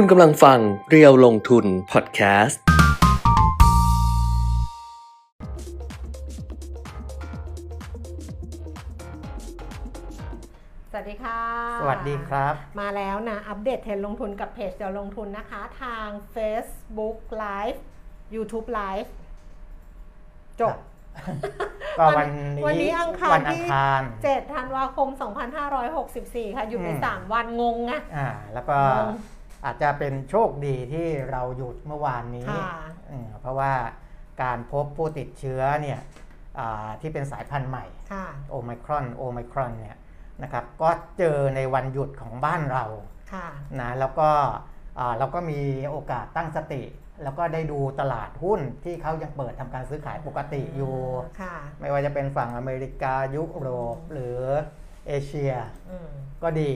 คุณกำลังฟังเรียวลงทุนพอดแคสต์ สวัสดีค่ะ สวัสดีครับ มาแล้วนะ อัปเดตเทรนด์ลงทุนกับเพจเดี๋ยวลงทุนนะคะ ทาง Facebook Live YouTube Live จบก็วันนี้วันนี้อังคารวันอังที่คาร7ธันวาคม 2564 ค่ะอยู่ในอืม3วันงงไงอ่า แล้วก็ อืมอาจจะเป็นโชคดีที่เราหยุดเมื่อวานนี้ค่ะอืมเพราะว่าการพบผู้ติดเชื้อเนี่ยอ่าที่เป็นสายพันธุ์ใหม่ค่ะโอไมครอนโอไมครอนเนี่ยนะครับก็เจอในวันหยุดของบ้านเราค่ะนะแล้วก็อ่าเราก็มีโอกาสตั้งสติ แล้วก็ได้ดูตลาดหุ้นที่เขายังเปิดทำการซื้อขายปกติอยู่ค่ะไม่ว่าจะเป็นฝั่งอเมริกายุโรปหรือ เอเชียอืมก็ดี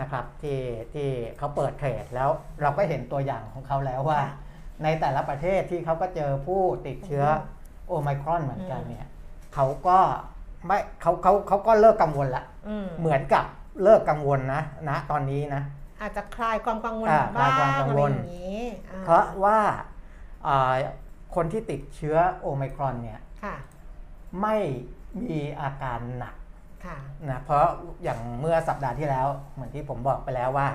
นะครับที่ที่เขาเปิดเทรดแล้วเราก็เห็นตัวอย่างของเขาแล้วว่าค่ะในแต่ละประเทศที่เขาก็เจอผู้ติดเชื้อโอไมครอนเหมือนกันเนี่ยเขาก็ไม่เขาเขาเขาก็เลิกกังวลละอืมเหมือนกับเลิกกังวลนะนะตอนนี้นะ อาจจะคลายความกังวลอ่าบ้างคลายความกังวลอะไรอย่างนี้อ่เพราะว่าอ่าคนที่ติดเชื้อโอไมครอนเนี่ยค่ะไม่มีอาการหนักค่ะ นะเพราะอย่างเมื่อสัปดาห์ที่แล้วเหมือนที่ผมบอกไปแล้วว่า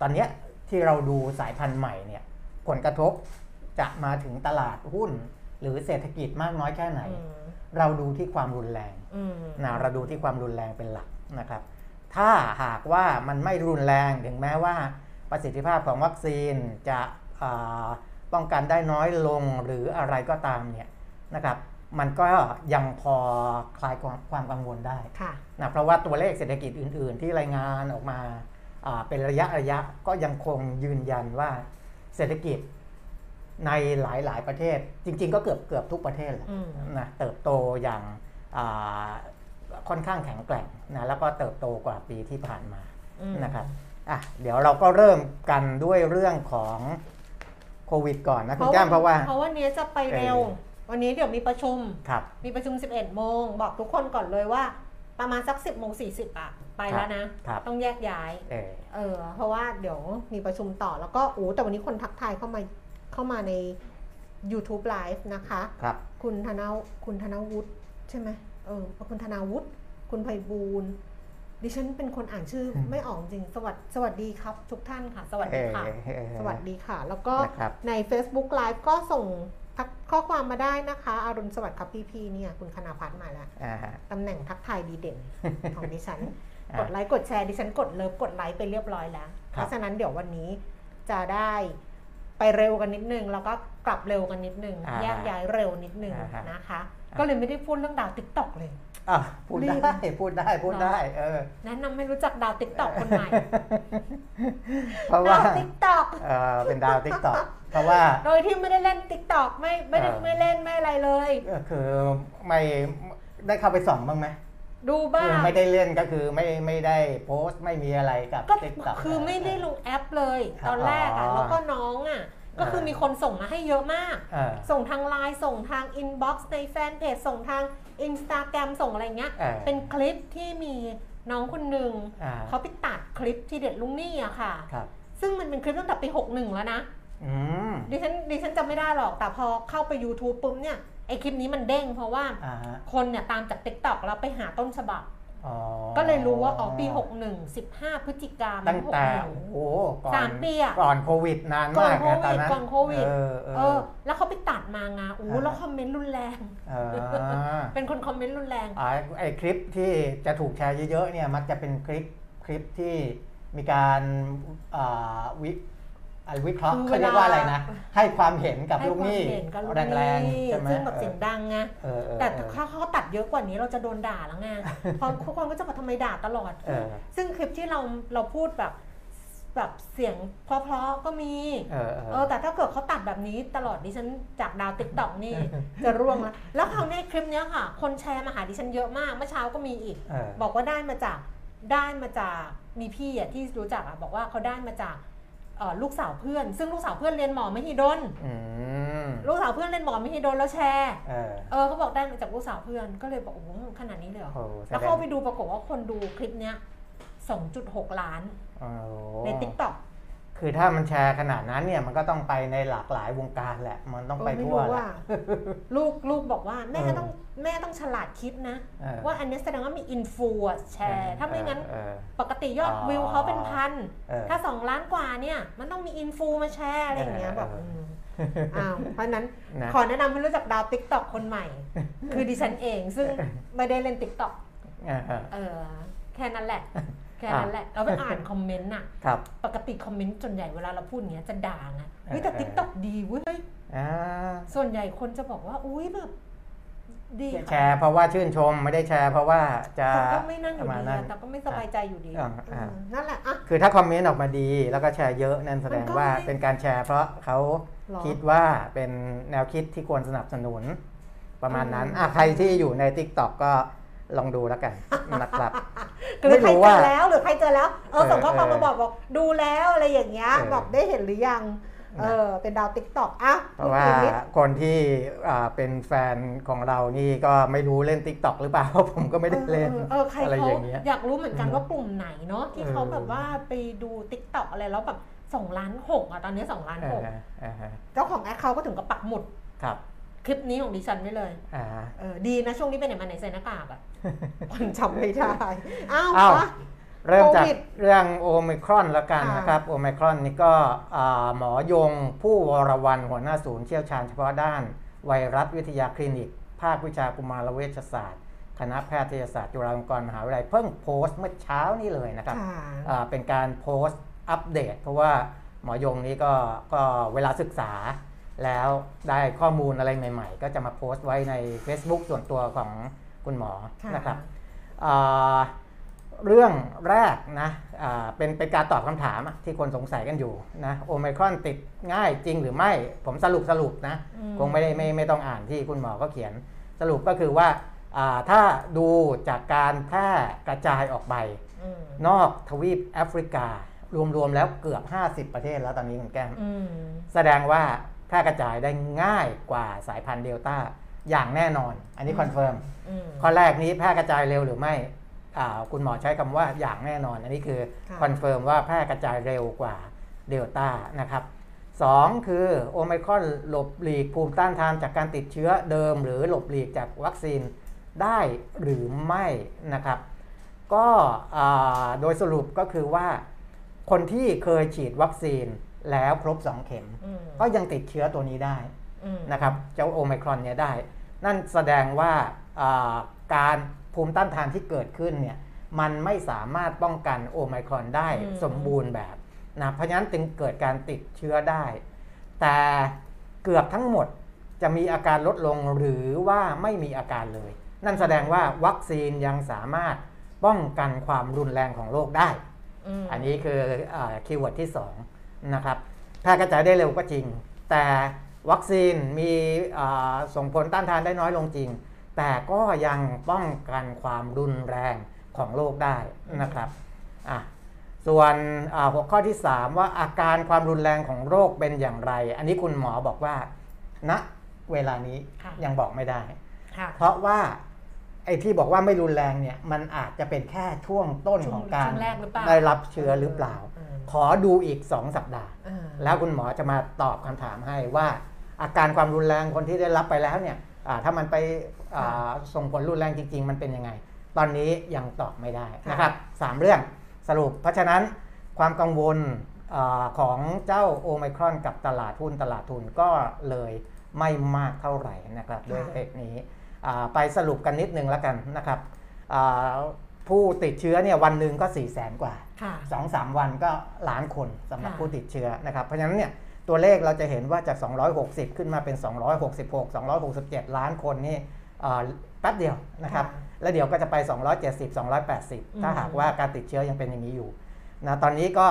ตอนเนี้ยที่เราดูสายพันธุ์ใหม่เนี่ยผลกระทบจะมาถึงตลาดหุ้น หรือเศรษฐกิจมากน้อยแค่ไหนอืมเราดูที่ความรุนแรงอืมนะเราดูที่ความรุนแรงเป็นหลักนะครับ ถ้าหากว่ามันไม่รุนแรงถึงแม้ว่าประสิทธิภาพของวัคซีนจะอ่าป้องกันได้น้อยลงหรืออะไรก็ตามเนี่ยนะครับ มันก็ยังพอคลายความความกังวลได้ค่ะนะเพราะว่าตัวเลขเศรษฐกิจอื่น ๆ ที่รายงานออกมาอ่าเป็นระยะระยะก็ยังคงยืนยันว่าเศรษฐกิจในหลาย ๆ ประเทศ จริง ๆ ก็เกือบเกือบทุกประเทศแหละอืมนะเติบโตอย่างอ่าค่อนข้างแข็งแกร่งนะแล้วก็เติบโตกว่าปีที่ผ่านมาอืมนะครับอะเดี๋ยวเราก็เริ่มกันด้วยเรื่องของโควิดก่อนนะคุณแก้มเพราะว่า เพราะวันนี้จะไปเร็วเออ วันนี้เดี๋ยวมีประชุม ครับ มีประชุม 11 โมง บอกทุกคนก่อนเลยว่า ประมาณสัก 10โมง40อะ ไปแล้วนะ ครับ ต้องแยกย้าย เออเออ เพราะว่าเดี๋ยวมีประชุมต่อแล้วก็โอ้แต่วันนี้คนทักทายเข้ามาเข้ามาใน YouTube Live นะคะ ครับ คุณธนาคุณธนวุฒิใช่ไหมเออคุณธนาวุฒิคุณไพบูลย์ดิฉันเป็นคนอ่านชื่ออืมไม่ออกจริงสวัสสวัสดีครับ ทุกท่านค่ะ สวัสดีค่ะเออเออ สวัสดีค่ะ แล้วก็นะครับใน Facebook Live ก็ส่ง ทักข้อความมาได้นะคะอรุณสวัสดิ์ครับพี่พีเนี่ยคุณคณาพัฒน์มาแล้วอ่าฮะตำแหน่งทักทายดีเด่นของดิฉันอะกดไลค์กดแชร์ดิฉันกดเลิฟกดไลค์ไปเรียบร้อยแล้ว เพครับราะฉะนั้นเดี๋ยววันนี้จะได้ไปเร็วกันนิดนึง แล้วก็กลับเร็วกันนิดนึงอ่าแยกย้ายเร็วนิดนึงอ่าฮะนะคะ ก็เลยไม่ได้พูดเรื่องดาว TikTok เลยอะพูดรีบได้พูดได้พูดได้เออแนะนำให้รู้จักดาว TikTok คนใหม่เพราะว่าดาว TikTok เออเป็นดาว TikTok เพราะว่าโดยที่ไม่ได้เล่น TikTok ไม่ไม่ได้เออไม่เล่นไม่อะไรเลยก็คือไม่ได้เข้าไปส่องบ้างไหมดูบ้างคือไม่ได้เล่นก็คือไม่ไม่ได้โพสต์ไม่มีอะไรกับก็ TikTokคือไม่ได้ลงแอปเลยครับตอนแรกอะอ๋อแล้วก็น้องอะก็คือเออมีคนส่งมาให้เยอะมากเออส่งทางไลน์ ส่งทาง inbox ในแฟนเพจ ส่งทางอินสตาแกรมส่งอะไรเงี้ยเออเป็นคลิปที่มีน้องคนหนึ่งอ่าเขาไปตัดคลิปที่เด็ดลุงนี่อะค่ะครับซึ่งมันเป็นคลิปตั้งแต่ปี61แล้วนะอืม ดิฉันดิฉันจำไม่ได้หรอก แต่พอเข้าไป YouTube ปุ๊บเนี่ยไอคลิปนี้มันเด้งเพราะว่าอ่าฮะคนเนี่ยตามจาก TikTok แล้วไปหาต้นฉบับอ๋อก็เลยรู้ว่าอ๋อปี 61 15 พฤศจิกายนตั้งแต่61โอ้โหก่อนสามปีอะก่อนโควิดนานก่อมานกโคนะตอวินดนั้นก่อนโควิดเออเอเอออแล้วเขาไปตัดมาไงอู้อ่าแล้วคอมเมนต์รุนแรงเออเป็นคนคอมเมนต์รุนแรงอ่าไอคลิปที่จะถูกแชร์เยอะๆเนี่ยมักจะเป็นคลิปคลิปที่มีการอ่าวิอ่า วิเคราะห์คือเขาเรียกเวลาว่าอะไรนะ ให้ความเห็นกับให้ลูกควาหมนี้เห็นกับลูกแรงหนี้ๆใช่ไหมซึ่งแบบเสียงดังไงเออเออแต่เออถ้าเขาตัดเยอะกว่านี้เราจะโดนด่าแล้วไงเพราะทุกคนก็จะบอกทำไมด่าตลอดเออซึ่งคลิปที่เราเราพูดแบบแบบเสียงเพราะๆก็มีเออเอเอออแต่ถ้าเกิดเขาตัดแบบนี้ตลอดดิฉันจากดาวติ๊กต็อกนี่จะร่วงแล้วแล้วคราวนี้คลิปเนี้ยค่ะ คนแชร์มาหาดิฉันเยอะมากเมื่อเช้าก็มีอีกเออบอกว่าได้มาจากได้มาจากมีพี่อะที่รู้จักอะบอกว่าเขาได้มาจากเอ่อ ลูกสาวเพื่อน ซึ่งลูกสาวเพื่อนเรียนหมอมหิดลอืมลูกสาวเพื่อนเรียนหมอมหิดลแล้วแชร์เออเออเขาบอกได้มาจากลูกสาวเพื่อนก็เลยบอกโอ้โหขนาดนี้เลยเหรอโอ้แสดแล้วงเข้าไปดูปรากฏว่าคนดูคลิปเนี้ย2.6 ล้านโอ้ใน TikTok ค คือถ้ามันแชร์ขนาดนั้นเนี่ยมันก็ต้องไปในหลากหลายวงการแหละ มันต้องไปเออไม่ทั่วรู้แหละว่าลูกลูกบอกว่าแม่เออต้องแม่ต้องฉลาดคิดนะเออว่าอันนี้แสดงว่ามีอินฟูอะแชร์ ถ้าไม่งั้นเออปกติยอดอ๋อวิวเขาเป็นพันเออถ้าสองล้านกว่าเนี่ย มันต้องมี influ มาแชร์อะไรอย่างเงี้ยเออแบบเอออืมอ้าวเพราะฉะนั้นนะขอแนะนำให้รู้จักดาวติ๊กต็อกคนใหม่ คือดิฉันเองซึ่งไม่ได้เล่นติ๊กต็อกเออเออเออแค่นั้นแหละ แค่นั้นแหละเราไปอ่านคอมเมนต์น่ะครับปกติคอมเมนต์ส่วนใหญ่เวลาเราพูดอย่างเงี้ยจะด่าไงเฮ้ยเออแต่เออติ๊กต็อกดีเว้ยอ่าส่วนใหญ่คนจะบอกว่าอุ้ยแบบดีแชร์เพราะว่าชื่นชมไม่ได้แชร์เพราะว่าจะแต่ก็ไม่นั่งอยู่ประมาณดีนั้อะนแต่ก็ไม่สบายใจอยู่ดีอ่าอ่าเออนั่นแหละอะคือถ้าคอมเมนต์ออกมาดี แล้วก็แชร์เยอะนั่นแสดงว่ามันก็ไม่เป็นการแชร์เพราะเขาหรอคิดว่าเป็นแนวคิดที่ควรสนับสนุนประมาณนั้นอืมอะใครที่อยู่ใน t ิ k t o k ก็ ลองดูแล้วกันนะครับ หรือใครไม่รู้เจว่าอแล้วหรือใครเจอแล้ว เออเออส่งข้อความเออมาบอกบอกดูแล้วอะไรอย่างเงี้ยเออบอกได้เห็นหรือยังเออเป็นดาวติ๊กต็อกอะเพราะว่าคุณนิดคนที่อ่าเป็นแฟนของเรานี่ก็ไม่รู้เล่น t ิ k t o k หรือเปล่าเพราะผมก็ไม่ได้เล่นออเออใครอะไรเขาอย่างเงี้ยอยากรู้เหมือนกันว่ากลุ่มไหนเนาะที่เขาเออแบบว่าไปดูติ๊กต็อกอะไรแล้วแบบสองล้านหกอะตอนนี้สองล้านอ่าหกฮะอ่าฮะเจ้าของแอคเขาก็ถึงกับปักหมุดครับ คลิปนี้ของดิฉันไว้เลยอ่าเออดีนะช่วงนี้ไปไหนมาไหนใส่หน้ากากอะคนจำไม่ได้อ้าวอ้าวมาเริ่มจากโควิดเรื่องโอมครอนละกันค่ะนะครับ โอมครอนนี่ก็อ่าหมอยงผู้วรวันหัวหน้าศูนย์เชี่ยวชาญเฉพาะด้าน ไวรัสวิทยาคลินิก ภาควิชากุมารเวชศาสตร์ คณะแพทยศาสตร์จุฬาลงกรณ์มหาวิทยาลัยเพิ่งโพสต์เมื่อเช้านี้เลยนะครับค่ะอ่าเป็นการโพสต์อัปเดต เพราะว่าหมอยงนี้ก็ก็เวลาศึกษา แล้วได้ข้อมูลอะไรใหม่ ๆ ก็จะมาโพสต์ไว้ใน Facebook ส่วนตัวของคุณหมอค่ะนะครับอ่าเรื่องแรกนะอ่าเป็นเป็นการตอบคำถามอะที่คนสงสัยกันอยู่นะโอไมครอนติดง่ายจริงหรือไม่ ผมสรุปสรุปนะอืมคงไม่ได้ไม่ไม่ต้องอ่านที่คุณหมอก็เขียนสรุปก็คือว่าอ่าถ้าดูจากการแพร่กระจายออกไปอืมนอกทวีปแอฟริกา รวมๆแล้วเกือบ 50 ประเทศแล้วตอนนี้คุณแก้มอืมแสดงว่า แพร่กระจายได้ง่ายกว่าสายพันธุ์เดลต้าอย่างแน่นอน อันนี้ confirmอืมข้อแรกนี้แพร่กระจายเร็วหรือไม่อ่าคุณหมอใช้คำว่าอย่างแน่นอน อันนี้คือค่ะ confirm ว่าแพร่กระจายเร็วกว่าเดลต้านะครับสองคือโอไมครอนหลบหลีกภูมิต้านทานจากการติดเชื้อเดิม หรือหลบหลีกจากวัคซีนได้หรือไม่นะครับ ก็อ่าโดยสรุปก็คือว่าคนที่เคยฉีดวัคซีน แล้วครบ 2 เข็มอืมก็ยังติดเชื้อตัวนี้ได้อืมนะครับเจ้าโอไมครอนเนี่ยได้ นั่นแสดงว่าอ่าการภูมิต้านทานที่เกิดขึ้นเนี่ยมันไม่สามารถป้องกันโอไมครอนได้อืมสมบูรณ์แบบนะเพราะฉะนั้นจึงเกิดการติดเชื้อได้ แต่เกือบทั้งหมดจะมีอาการลดลงหรือว่าไม่มีอาการเลย นั่นแสดงว่าวัคซีนยังสามารถป้องกันความรุนแรงของโรคได้มอันนี้คืออา keyword ที่ 2 นะครับแพร่กระจายได้เร็วก็จริง แต่วัคซีนมีอ่าส่งผลต้านทานได้น้อยลงจริง แต่ก็ยังป้องกันความรุนแรงของโรคได้นะครับอะส่วนอ่าหัวข้อที่ 3 ว่าอาการความรุนแรงของโรคเป็นอย่างไร อันนี้คุณหมอบอกว่าณเวลานี้ค่ะยังบอกไม่ได้ค่ะเพราะว่าไอ้ที่บอกว่าไม่รุนแรงเนี่ยมันอาจจะเป็นแค่ช่วงต้นช่วงของการช่วงแรกหรือเปล่าได้รับเชื้อหรือเปล่าเออ ขอดูอีก 2 สัปดาห์เออแล้วคุณหมอจะมาตอบคำถามให้ว่า อาการความรุนแรงคนที่ได้รับไปแล้วเนี่ยอ่าถ้ามันไปอ่าส่งผลรุนแรงจริง ๆ มันเป็นยังไง ตอนนี้ยังตอบไม่ได้นะครับสามเรื่องสรุป เพราะฉะนั้นความกังวลอาของเจ้าโอไมครอนกับตลาดหุ้นตลาดทุนก็เลยไม่มากเท่าไหร่นะครับด้วยเหตุนี้อ่าไปสรุปกันนิดนึงแล้วกันนะครับอ่า ผู้ติดเชื้อเนี่ยวันหนึ่งก็4 0 0แสนกว่าค่ะสองสามวันก็ล้านคนสำหรับค่ะผู้ติดเชื้อนะครับ เพราะฉะนั้นเนี่ยตัวเลขเราจะเห็นว่าจาก 260 ขึ้นมาเป็น 266 267 ล้านคนนี่เอ่อแป๊บเดียวนะครับ แล้วเดี๋ยวก็จะไป 270 280 ถ้าหากว่าการติดเชื้อยังเป็นอย่างนี้อยู่นะตอนนี้ก็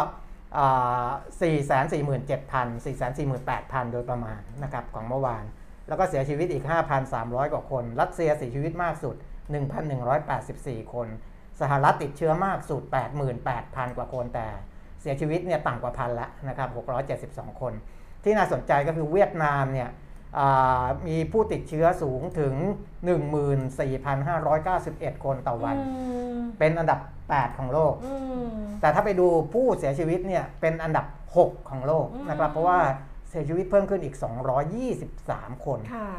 อ่า447,000 448,000 โดยประมาณนะครับของเมื่อวาน แล้วก็เสียชีวิตอีก 5,300 กว่าคน รัสเซียเสียชีวิตมากสุด 1,184 คน สหรัฐติดเชื้อมากสุด 88,000 กว่าคน แต่เสียชีวิตเนี่ยต่ำกว่าพันละนะครับ 672 คน ที่น่าสนใจก็คือเวียดนามเนี่ยอ่ามีผู้ติดเชื้อสูงถึง 14,591 คนต่อวันอืมเป็นอันดับ 8 ของโลกอืมแต่ถ้าไปดูผู้เสียชีวิตเนี่ยเป็นอันดับ 6 ของโลกนะครับ เพราะว่าเสียชีวิตเพิ่มขึ้นอีก 223 คนค่ะ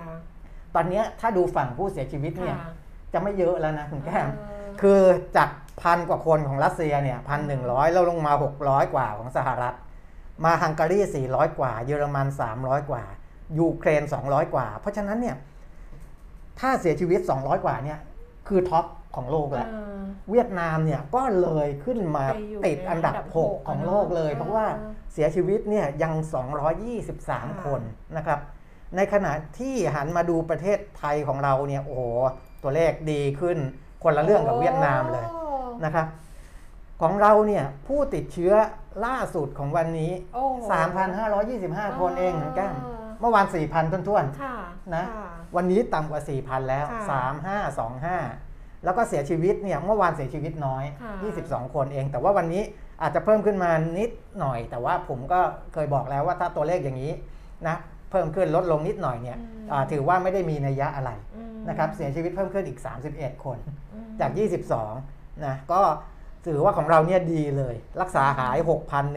ตอนเนี้ยถ้าดูฝั่งผู้เสียชีวิตเนี่ยค่ะจะไม่เยอะแล้วนะคุณแก้มเออ คือจากพันกว่าคนของรัสเซียเนี่ยพันหนึ่งร้อยแล้วลงมา 600 กว่าของสหรัฐ มาฮังการี 400 กว่า เยอรมัน 300 กว่า ยูเครน 200 กว่า เพราะฉะนั้นเนี่ยถ้าเสียชีวิต 200 กว่าเนี่ยคือท็อปของโลกแล้วเออเวียดนามเนี่ยก็เลยขึ้นมาไปอยู่ติดอันดับในอันดับหก6ของโลกเลยเนอะเพราะว่าเออเสียชีวิตเนี่ยยังค่ะ223 คนนะครับ ในขณะที่หันมาดูประเทศไทยของเราเนี่ยโอ้โหตัวเลขดีขึ้น คนละเรื่องกับเวียดนามเลยโอ้นะครับ ของเราเนี่ยผู้ติดเชื้อล่าสุดของวันนี้โอ้โห3,525 คนเองอ่าแก้มเมื่อวาน 4,000 ท้วนค่ะๆนะค่ะวันนี้ต่ำกว่า 4,000 แล้วค่ะ3525 แล้วก็เสียชีวิตเนี่ยเมื่อวานเสียชีวิตน้อยค่ะ22 คนเอง แต่ว่าวันนี้อาจจะเพิ่มขึ้นมานิดหน่อย แต่ว่าผมก็เคยบอกแล้วว่าถ้าตัวเลขอย่างนี้นะเพิ่มขึ้นลดลงนิดหน่อยเนี่ยอืมอ่าถือว่าไม่ได้มีนัยยะอะไรอืมนะครับเสียชีวิตเพิ่มขึ้นอีก 31 คนอืม จาก 22 นะ ก็ถือว่าของเราเนี่ยดีเลย รักษาหาย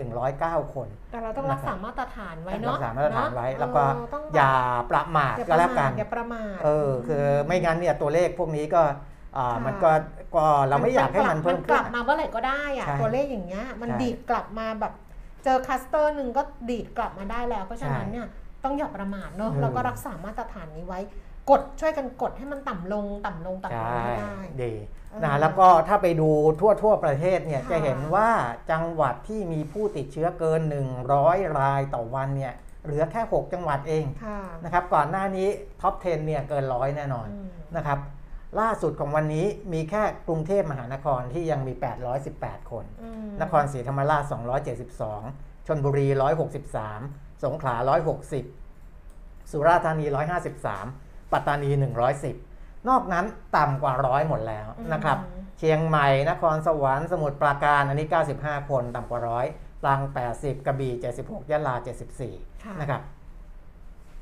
6,109 คน แต่เราต้องรักษามาตรฐานไว้รัเนาะกษามาตรฐานไว้เอะแล้วก็เออต้องแบบอย่าประมาทอย่าปก็ระแล้วมากัทนอย่าประมาท เออ คือไม่งั้นเนี่ยตัวเลขพวกนี้ก็อ่าค่ะมันก็ก็เราไม่อยากให้มันเพิ่มกขึ้ลันบมาเมื่อไหร่ก็ได้อะใช่ตัวเลขอย่างเงี้ยมันใช่ดีดกลับมาแบบเจอคัสเตอร์หนึ่งก็ดีดกลับมาได้แล้ว เพราะฉะนั้นใช่เนี่ยต้องอย่าประมาทเนอะเออแล้วก็รักษามาตรฐานนี้ไว้ กดช่วยกันกดให้มันต่ำลงต่ำลงต่ำลใช่งให้ได้ดีเออนะแล้วก็ถ้าไปดูทั่วทั่วประเทศเนี่ยค่ะจะเห็นว่าจังหวัดที่มีผู้ติดเชื้อเกิน 100 รายต่อวันเนี่ยเหลือแค่ 6 จังหวัดเองค่ะนะครับก่อนหน้านี้ท็อป 10 เนี่ยเกินร้อยแน่นอนอืมนะครับล่าสุดของวันนี้มีแค่กรุงเทพมหานครที่ยังมี 818 คนอืมนครศรีธรรมราช 272 ชนบุรี 163 สงขลา 160 สุราษฎร์ธานี 153 ปัตตานี 110 นอกนั้นต่ำกว่าร้อยหมดแล้วนะครับเชียงใหม่นครสวรรค์สมุทรปราการอันนี้ 95 คนต่ำกว่าร้อยตรัง 80 กระบี่ 76ยะลาค่ะ74 นะครับ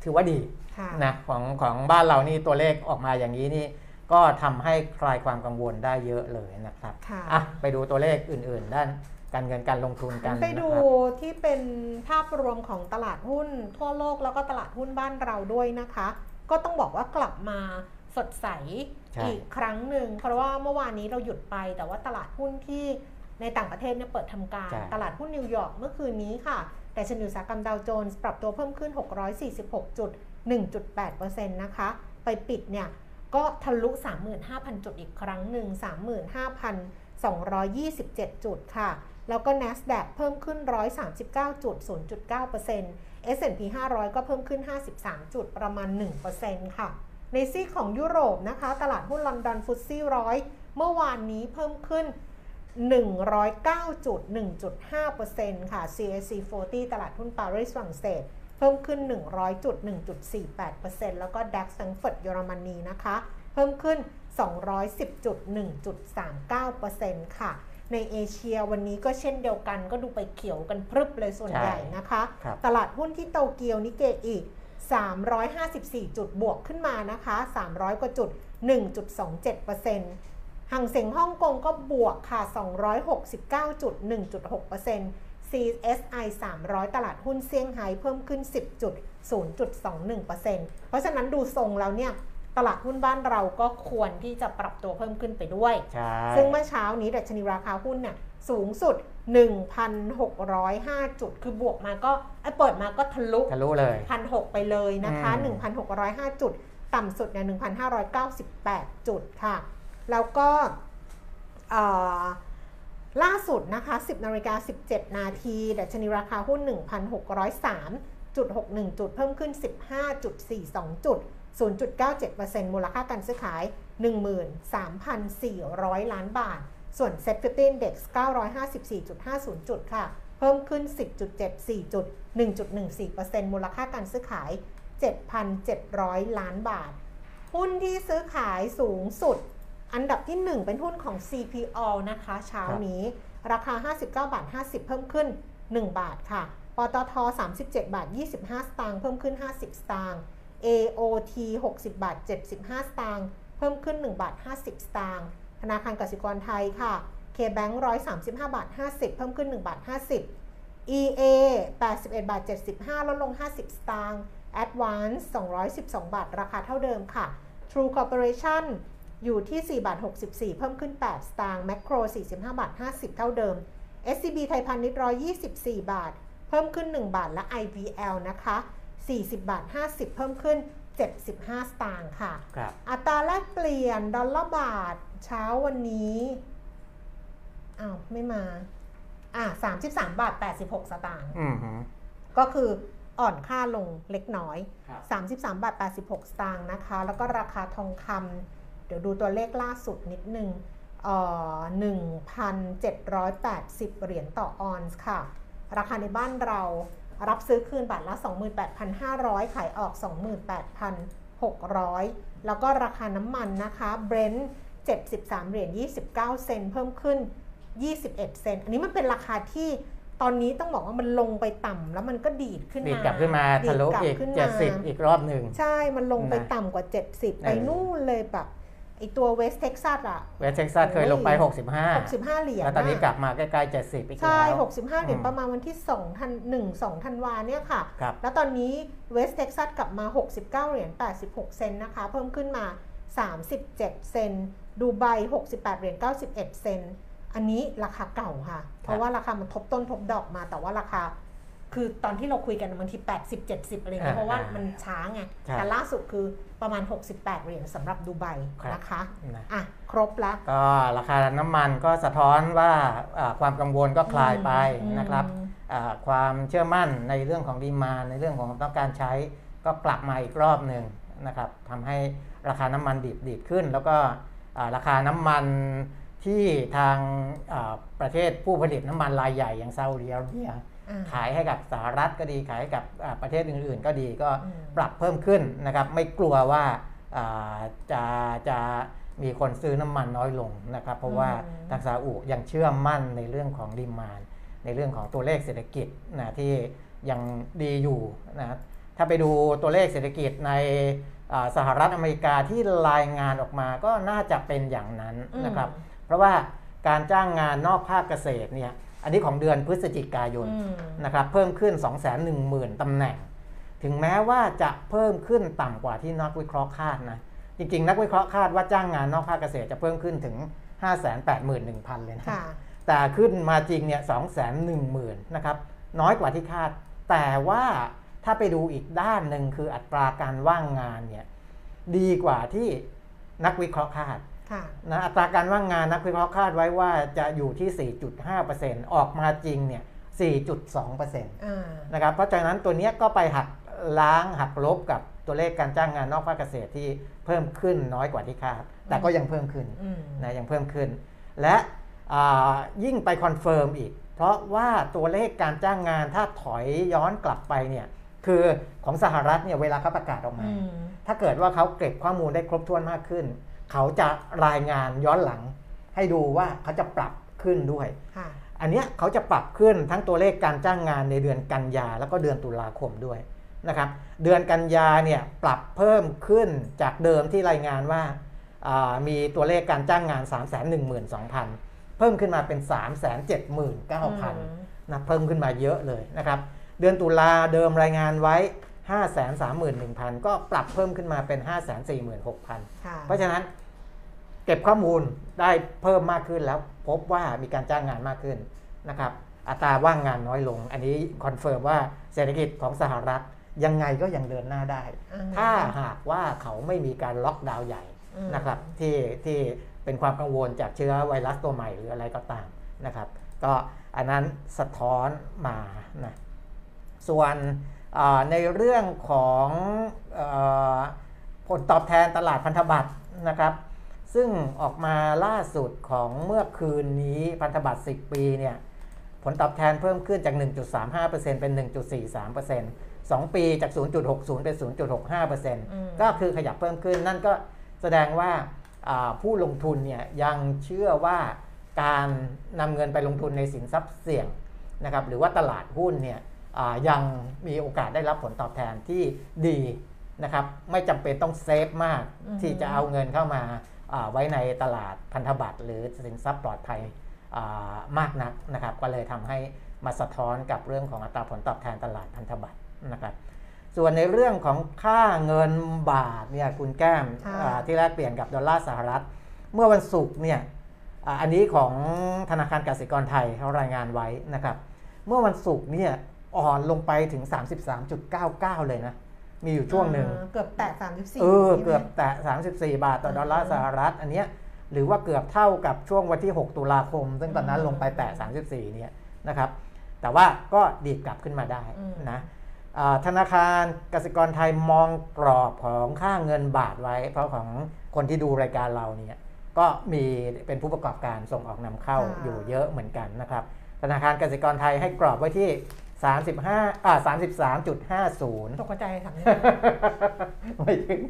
ถือว่าดีค่ะนะของของบ้านเรานี่ตัวเลขออกมาอย่างนี้นี่ก็ทำให้คลายความกังวลได้เยอะเลยนะครับค่ะอะไปดูตัวเลขอื่น ๆ ด้านการเงินการลงทุนกันไปดูนะครับที่เป็นภาพรวมของตลาดหุ้นทั่วโลกแล้วก็ตลาดหุ้นบ้านเราด้วยนะคะ ก็ต้องบอกว่ากลับมาสดใสใช่อีกครั้งหนึ่งเพราะว่าเมื่อวานนี้เราหยุดไป แต่ว่าตลาดหุ้นที่ในต่างประเทศเนี่ยเปิดทำการใช่ตลาดหุ้นนิวยอร์กเมื่อคืนนี้ค่ะดัชนีอุตสาหกรรมดาวโจนส์ปรับตัวเพิ่มขึ้น 646จุด1.8%นะคะ ไปปิดเนี่ยก็ทะลุ 35,000 จุดอีกครั้งหนึ่ง 35,227 จุดค่ะ แล้วก็ NASDAQ เพิ่มขึ้น 139จุด0.9% S&P 500 ก็เพิ่มขึ้น 53 จุดประมาณ 1%ค่ะ ในซีกของยุโรปนะคะ ตลาดหุ้นลอนดอน FTSE ร้อยเมื่อวานนี้เพิ่มขึ้น 109.1.5%ค่ะ CAC 40 ตลาดหุ้นปารีสฝรั่งเศส เพิ่มขึ้น 100.1.48%แล้วก็ DAX แฟรงเฟิร์ตเยอรมนีนะคะ เพิ่มขึ้น 210.1.39%ค่ะ ในเอเชียวันนี้ก็เช่นเดียวกัน ก็ดูไปเขียวกันพรึบเลยส่วนใช่ใหญ่นะคะ ครับตลาดหุ้นที่โตเกียวนิเกอีก 354 จุดบวกขึ้นมานะคะ 300 กว่าจุด 1.27%ห่างเสียงฮ่องกงก็บวกค่ะ 269จุด1.6% CSI 300 ตลาดหุ้นเซี่ยงไฮ้เพิ่มขึ้น 10จุด0.21%เพราะฉะนั้นดูทรงแล้วเนี่ย ตลาดหุ้นบ้านเราก็ควรที่จะปรับตัวเพิ่มขึ้นไปด้วยใช่ซึ่งเมื่อเช้านี้ดัชนีราคาหุ้นเนี่ยสูงสุด 1,605 จุด คือบวกมาก็ไอ้เปิดมาก็ทะลุทะลุเลยพันหไปเลยนะคะอืม1,605 จุด ต่ำสุดเนี่ย1,598 จุดค่ะ แล้วก็เอ่อล่าสุดนะคะ 10นาฬิกา17 นาทีดัชนีราคาหุ้น 1,603.61 จุด เพิ่มขึ้น 15.42 จุด 0.97%มูลค่าการซื้อขาย 13,400 ล้านบาท ส่วน Set 50 Index 954.50 จุดค่ะ เพิ่มขึ้น 10.74 จุด 1.14%มูลค่าการซื้อขาย 7,700 ล้านบาท หุ้นที่ซื้อขายสูงสุด อันดับที่ 1 เป็นหุ้นของ CPO นะคะเช้านี้ ราคา 59 บาท 50 เพิ่มขึ้น 1 บาทค่ะ ปตท 37 บาท 25 สตางค์ เพิ่มขึ้น 50 สตางค์ AOT 60 บาท 75 สตางค์เพิ่มขึ้น 1 บาท 50 สตางค์ธนาคารกสิกรไทยค่ะ KBank 135 บาท 50 เพิ่มขึ้น 1 บาท 50 EA 81 บาท 75 ลดลง 50 สตางค์ Advance 212 บาท ราคาเท่าเดิมค่ะ True Corporation อยู่ที่ 4 บาท 64 เพิ่มขึ้น 8 สตางค์ Macro 45 บาท 50 เท่าเดิม SCB ไทยพาณิชย์124 บาท เพิ่มขึ้น 1 บาทและ IVL นะคะ 40 บาท 50 เพิ่มขึ้น 75 สตางค์ค่ะ ครับ อัตราแลกเปลี่ยนดอลลาร์บาทเช้าวันนี้อ้าวไม่มา อะ33 บาท 86 สตางค์อืมฮึก็คืออ่อนค่าลงเล็กน้อย ครับ 33 บาท 86 สตางค์นะคะ แล้วก็ราคาทองคำเดี๋ยวดูตัวเลขล่าสุดนิดนึงเอ่อ1,780 เหรียญต่อออนซ์ค่ะ ราคาในบ้านเรา รับซื้อคืนบาทละ 28,500 ขายออก 28,600 แล้วก็ราคาน้ำมันนะคะเบรนท์73 เหรียญ 29 เซนต์เพิ่มขึ้น 21 เซนต์อันนี้มันเป็นราคาที่ตอนนี้ต้องบอกว่ามันลงไปต่ำแล้วมันก็ดีดขึ้นมาดีดกลับขึ้นมาทะลุดีดกลับอีกขึ้นมาเจ็ดสิบอีกรอบหนึ่ง ใช่ มันลงไปนะต่ำกว่า 70 ไปเออนู่นเลยแบบไอตัวเวสเท็กซัสอะเวสเท็กซัสเคยลงไปโอ้ย65 65 เหรียญแล้วตอนนี้ะกลับมาใกล้ๆ 70 อีกใช่แล้ว65 เหรียญอืมประมาณวันที่2ทัน1 2ธันวาเนี่ยค่ะครับแล้วตอนนี้เวสเท็กซัสกลับมา 69 เหรียญ86 เซนต์นะคะ เพิ่มขึ้นมา 37 เซนต์ดูไบ 68 เหรียญ91 เซนต์อันนี้ราคาเก่าค่ะ เพราะว่าราคามันทบต้นทบดอกมาแต่ว่าราคา คือตอนที่เราคุยกันบางที 80 70 อะไรเงี้ยอ่าเพราะว่าอ่ามัมันช้าไงใช่แต่ล่าสุดคือประมาณ 68 เหรียญสำหรับดูไบครับนะคะนะอะครบละก็ราคาน้ำมันก็สะท้อนว่าอ่าความกังวลก็คลายไปอืมนะครับอ่าความเชื่อมั่นในเรื่องของดีมานในเรื่องของความต้องการใช้ก็กลับมาอีกรอบหนึ่งนะครับทำให้ราคาน้ำมันดีดดีดขึ้น แล้วก็อ่าราคาน้ำมันที่ทางอ่าประเทศผู้ผลิตน้ำมันรายใหญ่อย่างซาอุดิอาระเบียอ่า ขายให้กับสหรัฐก็ดีขายให้กับอ่าประเทศอื่น ๆ ก็ดีก็อืมปรับเพิ่มขึ้นนะครับ ไม่กลัวว่าอ่าจะจะมีคนซื้อน้ำมันน้อยลงนะครับ เพราะว่าอืมทางซาอุยังเชื่อมั่นในเรื่องของดีมานในเรื่องของตัวเลขเศรษฐกิจนะที่ยังดีอยู่นะถ้าไปดูตัวเลขเศรษฐกิจในอ่าสหรัฐอเมริกาที่รายงานออกมาก็น่าจะเป็นอย่างนั้นนะครับ เพราะว่าการจ้างงานนอกภาคเกษตรเนี่ย อันนี้ของเดือนพฤศจิกายนอืมนะครับเพิ่มขึ้น 2 1 0 0 0 0ตำแหน่ง ถึงแม้ว่าจะเพิ่มขึ้นต่ำกว่าที่นักวิเคราะห์คาดนะจริงๆ นักวิเคราะห์คาดว่าจ้างงานนอกภาคเกษตรจะเพิ่มขึ้นถึง 581,000 เลยนะค่ะแต่ขึ้นมาจริงเนี่ย210,000นะครับน้อยกว่าที่คาด แต่ว่าถ้าไปดูอีกด้านหนึ่งคืออัตราการว่างงานเนี่ยดีกว่าที่นักวิเคราะห์คาดค่ะ นะอัตราการว่างงานนักวิเคราะห์คาดไว้ว่าจะอยู่ที่ 4.5%ออกมาจริงเนี่ย 4.2%อ่านะครับเพราะฉะนั้นตัวเนี้ยก็ไปหักล้างหักลบกับตัวเลขการจ้างงานนอกภาคเกษตรที่เพิ่มขึ้นน้อยกว่าที่คาด แต่ก็ยังเพิ่มขึ้นอืมนะยังเพิ่มขึ้น และอ่ายิ่งไป confirm อีก เพราะว่าตัวเลขการจ้างงานถ้าถอยย้อนกลับไปเนี่ยคือของสหรัฐเนี่ยเวลาเขาประกาศออกมาอืมถ้าเกิดว่าเขาเก็บข้อมูลได้ครบถ้วนมากขึ้น เขาจะรายงานย้อนหลัง ให้ดูว่าเขาจะปรับขึ้นด้วยค่ะอันเนี้ยเขาจะปรับขึ้นทั้งตัวเลขการจ้างงานในเดือนกันยาแล้วก็เดือนตุลาคมด้วยนะครับ เดือนกันยาเนี่ยปรับเพิ่มขึ้นจากเดิมที่รายงานว่าอ่ามีตัวเลขการจ้างงาน 3 1 2 0 0 0 เพิ่มขึ้นมาเป็น 3 7 9 0 0 0นะเพิ่มขึ้นมาเยอะเลยนะครับ เดือนตุลาเดิมรายงานไว้ 5 3 1 0 0 0 ก็ปรับเพิ่มขึ้นมาเป็น 5 4 6 0 0 0ค่ะเพราะฉะนั้น เก็บข้อมูลได้เพิ่มมากขึ้นแล้วพบว่ามีการจ้างงานมากขึ้นนะครับอัตราว่างงานน้อยลง อันนี้ confirm ว่าเศรษฐกิจของสหรัฐยังไงก็ยังเดินหน้าได้อืมถ้าหากว่าเขาไม่มีการล็อกดาวน์ใหญ่อืมนะครับที่ที่เป็นความกังวลจากเชื้อไวรัสตัวใหม่หรืออะไรก็ตามนะครับ ก็อันนั้นสะท้อนมานะส่วนอ่าในเรื่องของอาผลตอบแทนตลาดพันธบัตรนะครับ ซึ่งออกมาล่าสุดของเมื่อคืนนี้พันธบัตร 10 ปีเนี่ยผลตอบแทนเพิ่มขึ้นจาก 1.35%เป็น 1.43% 2 ปีจาก 0.60 เป็น 0.65%ก็คือขยับเพิ่มขึ้นนั่นก็แสดงว่าอ่าผู้ลงทุนเนี่ยยังเชื่อว่าการนำเงินไปลงทุนในสินทรัพย์เสี่ยงนะครับหรือว่าตลาดหุ้นเนี่ยอ่ายังมีโอกาสได้รับผลตอบแทนที่ดีนะครับไม่จำเป็นต้องเซฟมากอือฮึที่จะเอาเงินเข้ามาอ่า ไว้ในตลาดพันธบัตรหรือสินทรัพย์ปลอดภัยอ่ามากนักนะครับ ก็เลยทำให้มาสะท้อนกับเรื่องของอัตราผลตอบแทนตลาดพันธบัตรนะครับส่วนในเรื่องของค่าเงินบาทเนี่ยคุณแก้มค่ะอ่าที่แลกเปลี่ยนกับดอลลาร์สหรัฐ เมื่อวันศุกร์เนี่ยอ่าอันนี้ของธนาคารกสิกรไทยเขารายงานไว้นะครับ เมื่อวันศุกร์เนี่ยอ่อนลงไปถึง 33.99 เลยนะ มีอยู่ช่วงหนึ่งอ่าเกือบแตะ 34เออใช่ไหมเกือบแตะ 34 บาทต่อดอลลาร์สหรัฐ อันเนี้ยหรือว่าเกือบเท่ากับช่วงวันที่ 6 ตุลาคม ซึ่งตอนนั้นลงไปแตะ 34 เนี่ยนะครับ แต่ว่าก็ดีดกลับขึ้นมาได้อืมนะอ่าธนาคารกสิกรไทยมองกรอบของค่าเงินบาทไว้ เพราะของคนที่ดูรายการเราเนี่ยก็มีเป็นผู้ประกอบการส่งออกนำเข้าอยู่เยอะเหมือนกันนะครับ ธนาคารกสิกรไทยให้กรอบไว้ที่ 35อ่า33.50 ตกใจถามเนี่ยไม่ถึง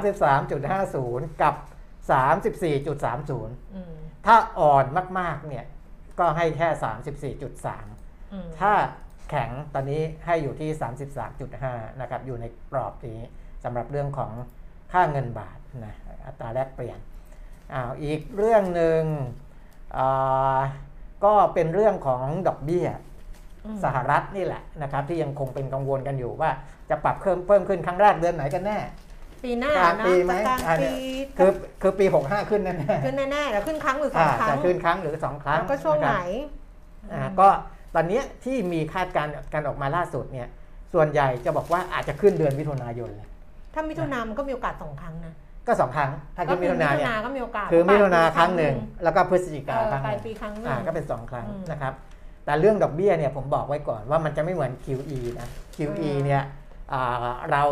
33.50 กับ 34.30อืมถ้าอ่อนมากๆ เนี่ย ก็ให้แค่ 34.3อืมถ้าแข็งตอนนี้ให้อยู่ที่ 33.5 นะครับ อยู่ในกรอบนี้สำหรับเรื่องของค่าเงินบาทนะอัตราแลกเปลี่ยนอ้าวอีกเรื่องหนึ่งอ่าก็เป็นเรื่องของดอกเบี้ยอืม สหรัฐนี่แหละนะครับที่ยังคงเป็นกังวลกันอยู่ว่าจะปรับเพิ่มเพิ่มขึ้นครั้งแรกเดือนไหนกันแน่ปีหน้ากลางนะปีไหมจะกลางอ่าเนี่ปียคือคือปี65ขึ้นแน่ขึ้นแน่ๆแล้วขึ้นครั้งหรือๆสองอ่าครั้จะงขึ้นครั้งหรือ2ครั้งแล้วก็ช่วงนะไหคนรับอ่าก็ตอนเนี้ยที่มีคาดการณ์กันออกมาล่าสุดเนี่ยส่วนใหญ่จะบอกว่าอาจจะขึ้นเดือนมิถุนายนเลยถ้ามิถุนามันก็มีโอกาสสองครั้งนะก็สองครั้ง ถ้าขึ้นมิถุนาเนี่ยก็มีโอกาสคือมิถุนาปลยปีครั้งหนึ่งแล้วก็พฤศจิาเอกอครั้งปหลายนึ่งปีครั้งหนึ่งอ่าก็เป็น2ครั้งอืมนะครับ แต่เรื่องดอกเบี้ยเนี่ยผมบอกไว้ก่อนว่ามันจะไม่เหมือน QE นะ QE อืมเนี่ยอ่าเรา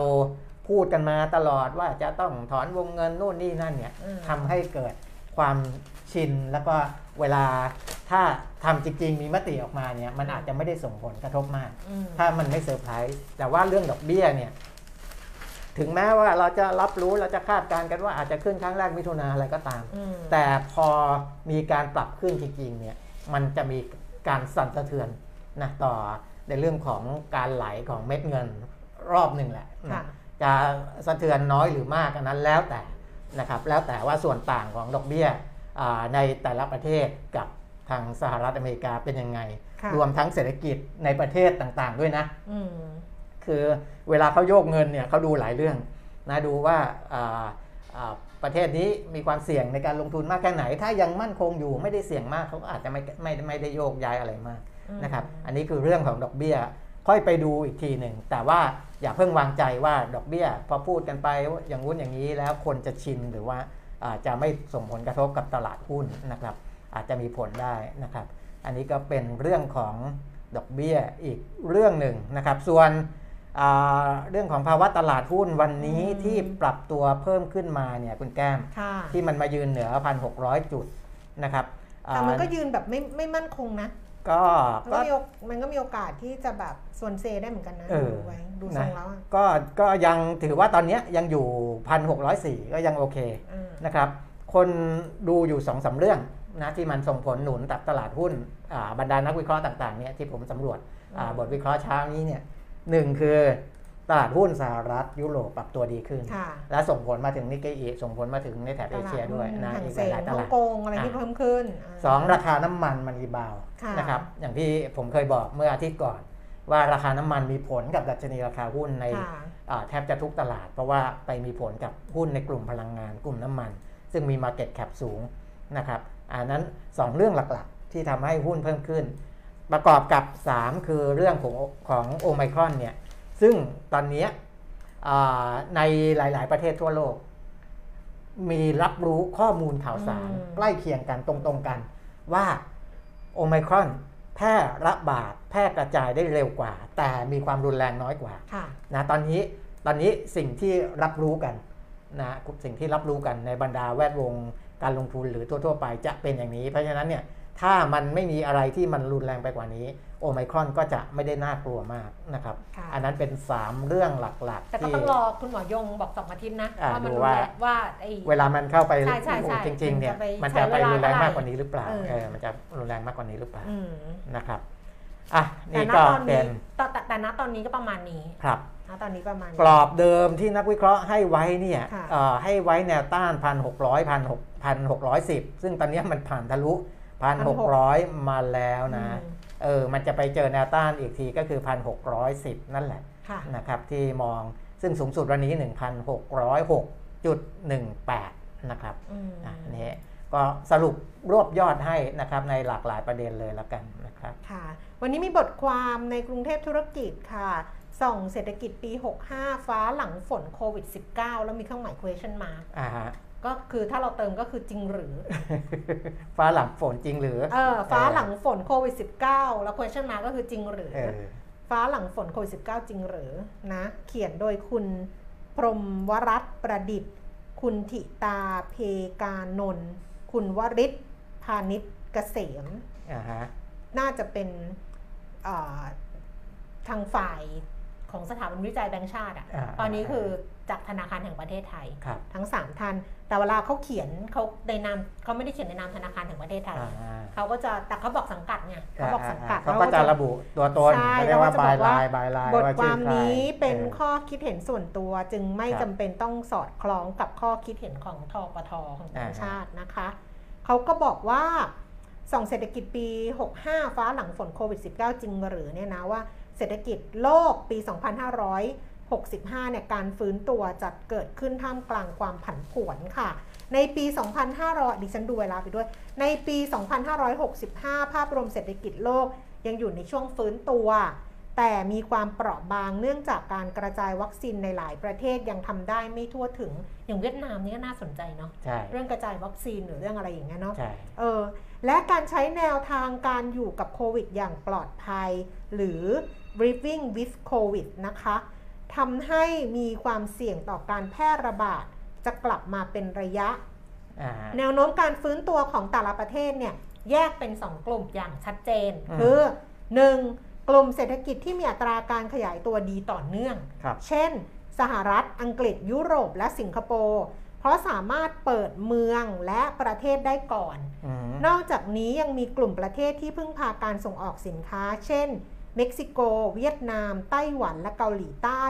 พูดกันมาตลอดว่าจะต้องถอนวงเงินนู่นนี่นั่นเนี่ยอืมทำให้เกิดความชินแล้วก็เวลาถ้าทำจริงๆ มีมติออกมาเนี่ยมันอาจจะไม่ได้ส่งผลกระทบมากอืมถ้ามันไม่เซอร์ไพรส์แต่ว่าเรื่องดอกเบี้ยเนี่ยถึงแม้ว่าเราจะรับรู้เราจะคาดการณ์กันว่าอาจจะขึ้นครั้งแรกมิถุนาอะไรก็ตามอืมแต่พอมีการปรับขึ้นจริงๆเนี่ยมันจะมี การสั่นสะเทือนนะต่อในเรื่องของการไหลของเม็ดเงินรอบหนึ่งแหละนะค่ะจะสะเทือนน้อยหรือมากอันนั้นแล้วแต่นะครับแล้วแต่ว่าส่วนต่างของดอกเบี้ยอ่าในแต่ละประเทศกับทางสหรัฐอเมริกาเป็นยังไงค่ะรวมทั้งเศรษฐกิจในประเทศต่างๆด้วยนะอืมคือเวลาเขาโยกเงินเนี่ยเขาดูหลายเรื่องนะดูว่าอ่าอ่า ประเทศนี้มีความเสี่ยงในการลงทุนมากแค่ไหน ถ้ายังมั่นคงอยู่ไม่ได้เสี่ยงมากเขาก็อาจจะไม่ไม่ไม่ได้โยกย้ายอะไรมากอืมนะครับ อันนี้คือเรื่องของดอกเบี้ย ค่อยไปดูอีกทีหนึ่ง แต่ว่าอย่าเพิ่งวางใจว่าดอกเบี้ย พอพูดกันไปว่าอย่างงู้นอย่างนี้แล้วคนจะชินหรือว่าอ่าจะไม่ส่งผลกระทบกับตลาดหุ้นนะครับ อาจจะมีผลได้นะครับ อันนี้ก็เป็นเรื่องของดอกเบี้ยอีกเรื่องหนึ่งนะครับ ส่วนอ่า เรื่องของภาวะตลาดหุ้นวันนี้อืมที่ปรับตัวเพิ่มขึ้นมาเนี่ยคุณแก้มค่ะที่มันมายืนเหนือ 1,600 จุดนะครับแต่มันก็อ่ายืนแบบไม่ไม่มั่นคงนะ ก็มันก็ก็มีโอกมันก็มีโอกาสที่จะแบบส่วนเซได้เหมือนกันนะเออดูไว้ดูทรงนะแล้วอะก็ก็ยังถือว่าตอนเนี้ยยังอยู่ 1,604 ก็ยังโอเคอืมนะครับ คนดูอยู่2อสาเรื่องนะที่มันส่งผลหนุนตับตลาดหุ้นอ่าบรรดานักวิเคราะห์ต่างๆเนี่ยที่ผมสำรวจอ่าบทวิเคราะห์เช้านี้เนี่ย หนึ่งคือตลาดหุ้นสหรัฐยุโรปปรับตัวดีขึ้นค่ะและส่งผลมาถึงนิกเกอีส่งผลมาถึงในแถบเอเชียด้วยนะตลาดอีหุ้กนห่างหลายๆตเสงฮ่อลางดกงอะไรที่อะเพิ่มขึ้นาสองราคาน้ำมันมันรีบาวด์ค่ะนะครับอย่างที่ผมเคยบอกเมื่ออาทิตย์ก่อน ว่าราคาน้ำมันมีผลกับดัชนีราคาหุ้นในค่ะอ่าแทบจะทุกตลาด เพราะว่าไปมีผลกับหุ้นในกลุ่มพลังงานกลุ่มน้ำมัน ซึ่งมี Market Cap สูงนะครับอันนั้น 2 เรื่องหลักๆ ที่ทำให้หุ้นเพิ่มขึ้น ประกอบกับ 3 คือเรื่องของของโอไมครอนเนี่ย ซึ่งตอนเนี้ยอ่าในหลาย ๆ ประเทศทั่วโลก มีรับรู้ข้อมูลข่าวสารอืมใกล้เคียงกันตรง ๆ กัน ว่าโอไมครอนแพร่ระบาดแพร่กระจายได้เร็วกว่า แต่มีความรุนแรงน้อยกว่าค่ะนะตอนนี้ตอนนี้สิ่งที่รับรู้กันนะสิ่งที่รับรู้กันในบรรดาแวดวงการลงทุนหรือทั่ว ๆ ไปจะเป็นอย่างนี้ เพราะฉะนั้นเนี่ย ถ้ามันไม่มีอะไรที่มันรุนแรงไปกว่านี้ โอไมครอนก็จะไม่ได้น่ากลัวมากนะครับค่ะอันนั้นเป็น 3 เรื่องหลักแต่ๆก็ที่ต้องรอคุณหมอยงบอกสองอาทิตย์นะอ่าว่ามันดูรุนว่าแรงว่าไอ้เวลามันเข้าไปใช่ใช่ใช่จริงๆเนี่ยมัมันนจะจะไปไปรุนแรงใช้เวลามากกว่านี้หรือเปล่าเออเออมันจะรุนแรงมากกว่านี้หรือเปล่าอืมนะครับอะแต่นี่ณก็ตอนเป็นี้นแต่แต่แต่ณตอนนี้ก็ประมาณนี้ครับณตอนนี้ประมาณนี้กรอบเดิมที่นักวิเคราะห์ให้ไว้เนี่ยค่ะเอ่อให้ไว้แนวต้านพันหกร้อยพันหกพันหกร้อยสิบซึ่งตอนนี้มันผ่านทะลุ พันหกร้อยมาแล้วนะอืมเออมันจะไปเจอแนวต้านอีกทีก็คือ 1,610 นั่นแหละค่ะนะครับที่มองซึ่งสูงสุดวันนี้ 1,606.18 นะครับอืมอะนี่ก็สรุปรวบยอดให้นะครับในหลากหลายประเด็นเลยละกันนะครับค่ะ วันนี้มีบทความในกรุงเทพธุรกิจค่ะ ส่องเศรษฐกิจปี 65 ฟ้าหลังฝนโควิด -19 แล้วมีเครื่องหมาย question mark อ่าฮะ ก็คือถ้าเราเติมก็คือจริงหรือ ฟ้าหลังฝนจริงหรือ เออฟ้าหลังฝนโควิด -19 แล้ว question mark ก็คือจริงหรือเออฟ้าหลังฝนโควิด -19 จริงหรือนะ เขียนโดยคุณพรหมวรัตน์ประดิษฐ์ คุณธิตาเพกานนท์คุณวริศพาณิชเกษมอ่าฮะน่าจะเป็นเอ่อทางฝ่ายของสถาบันวิจัยแบงก์ชาติอะอ่าตอนนี้คือ จากธนาคารแห่งประเทศไทยครับทั้ง 3ท่าน แต่เวลาเขาเขียนเขาในนามเขาไม่ได้เขียนในนามธนาคารแห่งประเทศไทยอ่าเขาก็จะแต่เขาบอกสังกัดไงเขาบอกสังกัดเขาก็จะระบุตัวตนใช่เขาเรียกว่าแล้วก็บายจะบอกว่าไลน์บายไลน์บทว่าคชื่วาอมใครนี้เป็นออข้อคิดเห็นส่วนตัวจึงไม่ครับจำเป็นต้องสอดคล้องกับข้อคิดเห็นของทปทของแบงก์อ่าฮะชาตินะคะเขาก็บอกว่าส่องเศรษฐกิจปี 65 ฟ้าหลังฝนโควิด -19 จริงหรือเนี่ยนะว่าเศรษฐกิจโลกปี 2565เนี่ยการฟื้นตัวจะเกิดขึ้นท่ามกลางความผันผวนค่ะ ในปี 2500 ดิฉันดูเวลาไปด้วย ในปี 2565 ภาพรวมเศรษฐกิจโลกยังอยู่ในช่วงฟื้นตัว แต่มีความเปราะบางเนื่องจากการกระจายวัคซีนในหลายประเทศยังทำได้ไม่ทั่วถึง อย่างเวียดนามนี่ก็น่าสนใจเนาะใช่เรื่องกระจายวัคซีนหรือเรื่องอะไรอย่างเงี้ยเนาะใช่เออและการใช้แนวทางการอยู่กับโควิดอย่างปลอดภัย หรือ living with covid นะคะ ทำให้มีความเสี่ยงต่อการแพร่ระบาดจะกลับมาเป็นระยะอ่าฮะแนวโน้มการฟื้นตัวของแต่ละประเทศเนี่ยแยกเป็น 2 กลุ่มอย่างชัดเจนอืมคือ 1. กลุ่มเศรษฐกิจที่มีอัตราการขยายตัวดีต่อเนื่องครับเช่น สหรัฐอังกฤษยุโรปและสิงคโปร์เพราะสามารถเปิดเมืองและประเทศได้ก่อนอืมนอกจากนี้ยังมีกลุ่มประเทศที่พึ่งพาการส่งออกสินค้า เช่น เม็กซิโก เวียดนาม ไต้หวันและเกาหลีใต้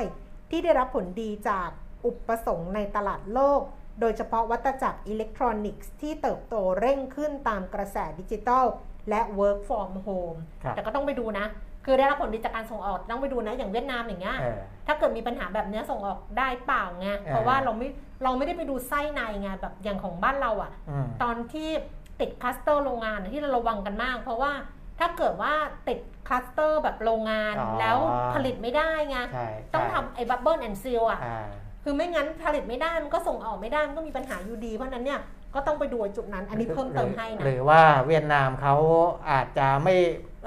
ที่ได้รับผลดีจากอุปสงค์ในตลาดโลก โดยเฉพาะวัตจักรอิเล็กทรอนิกส์ที่เติบโตเร่งขึ้นตามกระแสดิจิทัล และ work from home ครับแต่ก็ต้องไปดูนะ คือได้รับผลดีจากการส่งออกต้องไปดูนะ อย่างเวียดนามอย่างเงี้ยเออถ้าเกิดมีปัญหาแบบเนี้ยส่งออกได้เปล่าไงเพราะว่าเราไม่เราไม่ได้ไปดูไส้ในไงแบบอย่างของบ้านเราอะอืมตอนที่ติดคลัสเตอร์โรงงานที่เราระวังกันมาก เพราะว่า ถ้าเกิดว่าติดคลัสเตอร์แบบโรงงานอ๋อ แล้วผลิตไม่ได้ไงใช่ต้องใช่ทำไอ้ Bubble and Seal อะอ่าคือไม่งั้นผลิตไม่ได้มันก็ส่งออกไม่ได้มันก็มีปัญหาอยู่ดี เพราะฉะนั้นเนี่ยก็ต้องไปดูจุดนั้น อันนี้เพิ่มเติมให้นะ หรือว่าเวียดนามเขาอาจจะไม่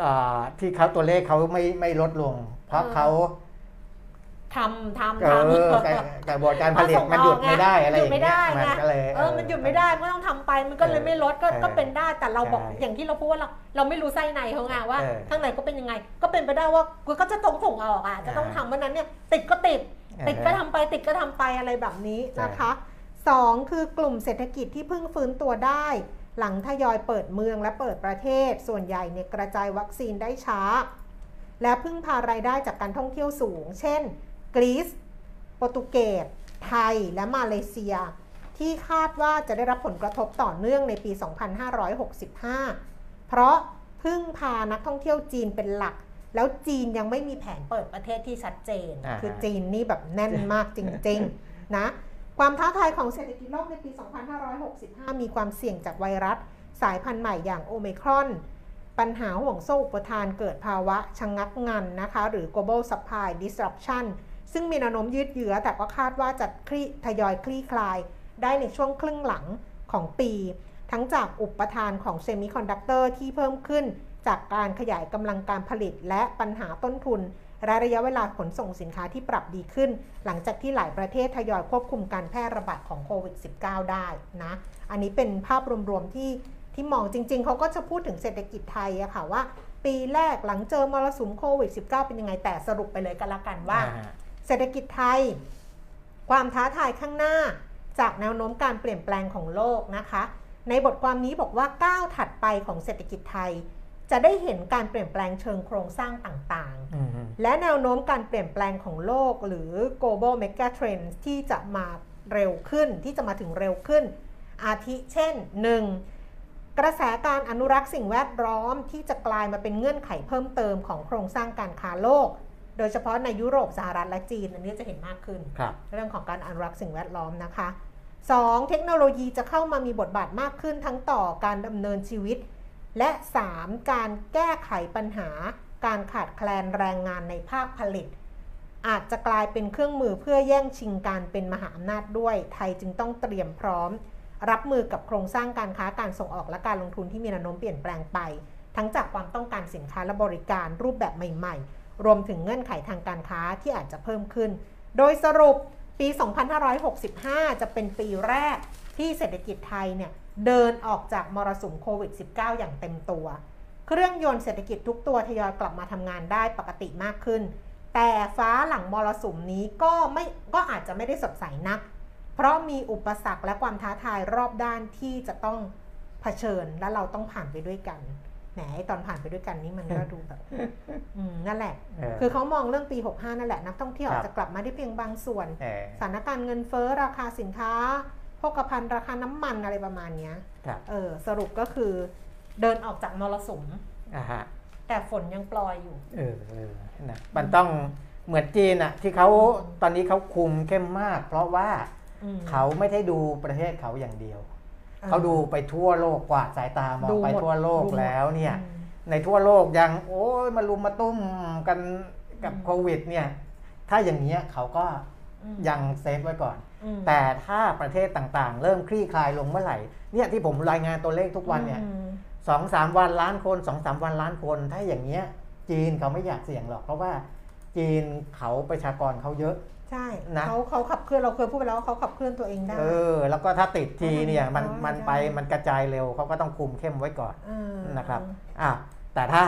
อ่าที่เขาตัวเลขเขาไม่ไม่ลดลง เพราะเออ เขา ทำทำเอทอแต่กระบวนการผลิตมันหยุดไม่ได้อะไรอยุดย่างเงี้ได้ไงมันก็เลยเออมันหยุดไม่ได้มันก็ต้องทำไปมันก็เลยไม่ลดก็เออก็เป็นได้แต่เราบอกใช่อย่างที่เราพูดว่าเราเราไม่รู้ไส้ในเขาไงว่าเออข้างในก็เป็นยังไง ก็เป็นไปได้ว่าก็จะต้องส่งออกอะจะต้องทำเพราะฉะนั้นเนี่ยติดก็ติด ติดก็ทำไปติดก็ทำไปอะไรแบบนี้นะคะสองคือกลุ่มเศรษฐกิจที่เพิ่งฟื้นตัวได้ หลังทยอยเปิดเมืองและเปิดประเทศ ส่วนใหญ่เนี่ยกระจายวัคซีนได้ช้า และพึ่งพารายได้จากการท่องเที่ยวสูง เช่น กรีซโปรตุเกสไทยและมาเลเซีย ที่คาดว่าจะได้รับผลกระทบต่อเนื่องในปี 2565 เพราะพึ่งพานักท่องเที่ยวจีนเป็นหลัก แล้วจีนยังไม่มีแผนเปิดประเทศที่ชัดเจนอ่าฮะคือจีนนี่แบบแน่นมากจริงๆนะความท้าทายของเศรษฐกิจโลกในปี 2565 มีความเสี่ยงจากไวรัส สายพันธุ์ใหม่อย่างโอเมครอน ปัญหาห่วงโซ่อุปทานเกิดภาวะชะงงักงันนะคะ หรือ global supply disruption ซึ่งมีแนวโน้มยืดเยื้อแต่ก็คาดว่าจะคลี่ทยอยคลี่คลาย ได้ในช่วงครึ่งหลังของปี ทั้งจากอุปทานของเซมิคอนดักเตอร์ที่เพิ่มขึ้น จากการขยายกำลังการผลิตและปัญหาต้นทุนและระยะเวลาขนส่งสินค้าที่ปรับดีขึ้น หลังจากที่หลายประเทศทยอยควบคุมการแพร่ระบาดของโควิด -19 ได้นะ อันนี้เป็นภาพรวมๆที่ที่มองจริง ๆ เขาก็จะพูดถึงเศรษฐกิจไทยอะค่ะว่า ปีแรกหลังเจอมรสุมโควิด -19 เป็นยังไงแต่สรุปไปเลยกันละกันว่า เศรษฐกิจไทย ความท้าทายข้างหน้า จากแนวโน้มการเปลี่ยนแปลงของโลกนะคะ ในบทความนี้บอกว่าก้าวถัดไปของเศรษฐกิจไทย จะได้เห็นการเปลี่ยนแปลงเชิงโครงสร้างต่างๆอืมฮึและแนวโน้มการเปลี่ยนแปลงของโลก หรือ global mega trends ที่จะมาเร็วขึ้นที่จะมาถึงเร็วขึ้น อาทิเช่น 1. กระแสการอนุรักษ์สิ่งแวดล้อมที่จะกลายมาเป็นเงื่อนไขเพิ่มเติมของโครงสร้างการค้าโลก โดยเฉพาะในยุโรปสหรัฐและจีน อันนี้จะเห็นมากขึ้นครับเรื่องของการอนุรักษ์สิ่งแวดล้อมนะคะ 2. เทคโนโลยีจะเข้ามามีบทบาทมากขึ้นทั้งต่อการดำเนินชีวิต และ 3. การแก้ไขปัญหา การขาดแคลนแรงงานในภาคผลิต อาจจะกลายเป็นเครื่องมือเพื่อแย่งชิงการเป็นมหาอำนาจด้วย ไทยจึงต้องเตรียมพร้อม รับมือกับโครงสร้างการค้าการส่งออกและการลงทุนที่มีแนวโน้มเปลี่ยนแปลงไป ทั้งจากความต้องการสินค้าและบริการรูปแบบใหม่ ๆ รวมถึงเงื่อนไขทางการค้าที่อาจจะเพิ่มขึ้น โดยสรุปปี 2565 จะเป็นปีแรกที่เศรษฐกิจไทยเนี่ยเดินออกจากมรสุมโควิด -19 อย่างเต็มตัว เครื่องยนต์เศรษฐกิจทุกตัวทยอยกลับมาทำงานได้ปกติมากขึ้น แต่ฟ้าหลังมรสุมนี้ก็ไม่ก็อาจจะไม่ได้สดใสนัก เพราะมีอุปสรรคและความท้าทายรอบด้านที่จะต้องเผชิญและเราต้องผ่านไปด้วยกัน แหมไอ้ตอนผ่านไปด้วยกันนี่มันก็ดูแบบอืมนั่นแหละเออคือเขามองเรื่องปี 65 นั่นแหละ นักท่องเที่ยวครับอาจจะกลับมาได้เพียงบางส่วนเออสถานการณ์เงินเฟ้อราคาสินค้าโภคภัณฑ์ราคาน้ำมันอะไรประมาณเนี้ยครับเออสรุปก็คือเดินออกจากมรสุมอ่าฮะแต่ฝนยังปลอยอยู่ เออเออนะมันต้องเหมือนจีนอะที่เขาตอนนี้เขาคุมเข้มมาก เพราะว่าอืมเขาไม่ได้ดูประเทศเขาอย่างเดียวออ เขาดูไปทั่วโลกกวาดสายตามองดูไปหมดทั่วโลกดูหมดแล้วเนี่ยอืมในทั่วโลกยังโอ้ยมาลุมมาตุ้มกันกับอืมโควิดเนี่ยถ้าอย่างเนี้ยเขาก็อืมยังเซฟไว้ก่อนอืมแต่ถ้าประเทศต่างๆ เริ่มคลี่คลายลงเมื่อไหร่เนี่ยที่ผมรายงานตัวเลขทุกวันเนี่ยอืมสองสามวันล้านคนสองสามวันล้านคน ถ้าอย่างเงี้ยจีนเขาไม่อยากเสี่ยงหรอก เพราะว่าจีนเขาประชากรเขาเยอะ ใช่นะเขาเขาขับเคลื่อนเราเคยพูดไปแล้วว่าเขาขับเคลื่อนตัวเองได้ เออ แล้วก็ถ้าติดทีเนี่ยมันอ๋อมันได้ไปมันกระจายเร็วเขาก็ต้องคุมเข้มไว้ก่อนเออนะครับอะแต่ถ้า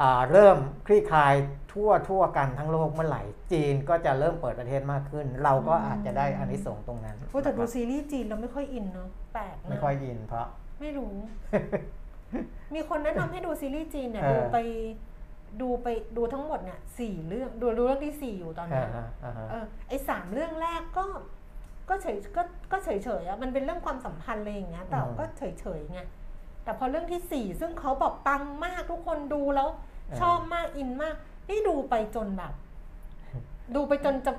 อ่าเริ่มคลี่คลายทั่วทั่วกันทั้งโลกเมื่อไหร่ จีนก็จะเริ่มเปิดประเทศมากขึ้น เราก็อาจจะได้อานิสงส์ตรงนั้นโอ้แต่ดูนะครับซีรีส์จีนเราไม่ค่อยอินเนาะแปลกนะไม่ค่อยยินเพราะไม่รู้ มีคนแนะนำให้ดูซีรีส์จีนเนี่ยเออดูไป ดูไปดูทั้งหมดเนี่ยสี่เรื่องดูดูเรื่องที่สี่อยู่ตอนอ่าเนี้ยฮะอ่าฮะเออไอสามเรื่องแรกก็ก็เฉยก็ก็เฉยเฉยๆอะมันเป็นเรื่องความสัมพันธ์อะไรอย่างเงี้ยแต่อืมก็เฉยเฉยๆไงแต่พอเรื่องที่สี่ซึ่งเขาบอกปังมากทุกคนดูแล้ว ชอบมากอินมากนี่ดูไปจนแบบ ดูไปจนจะ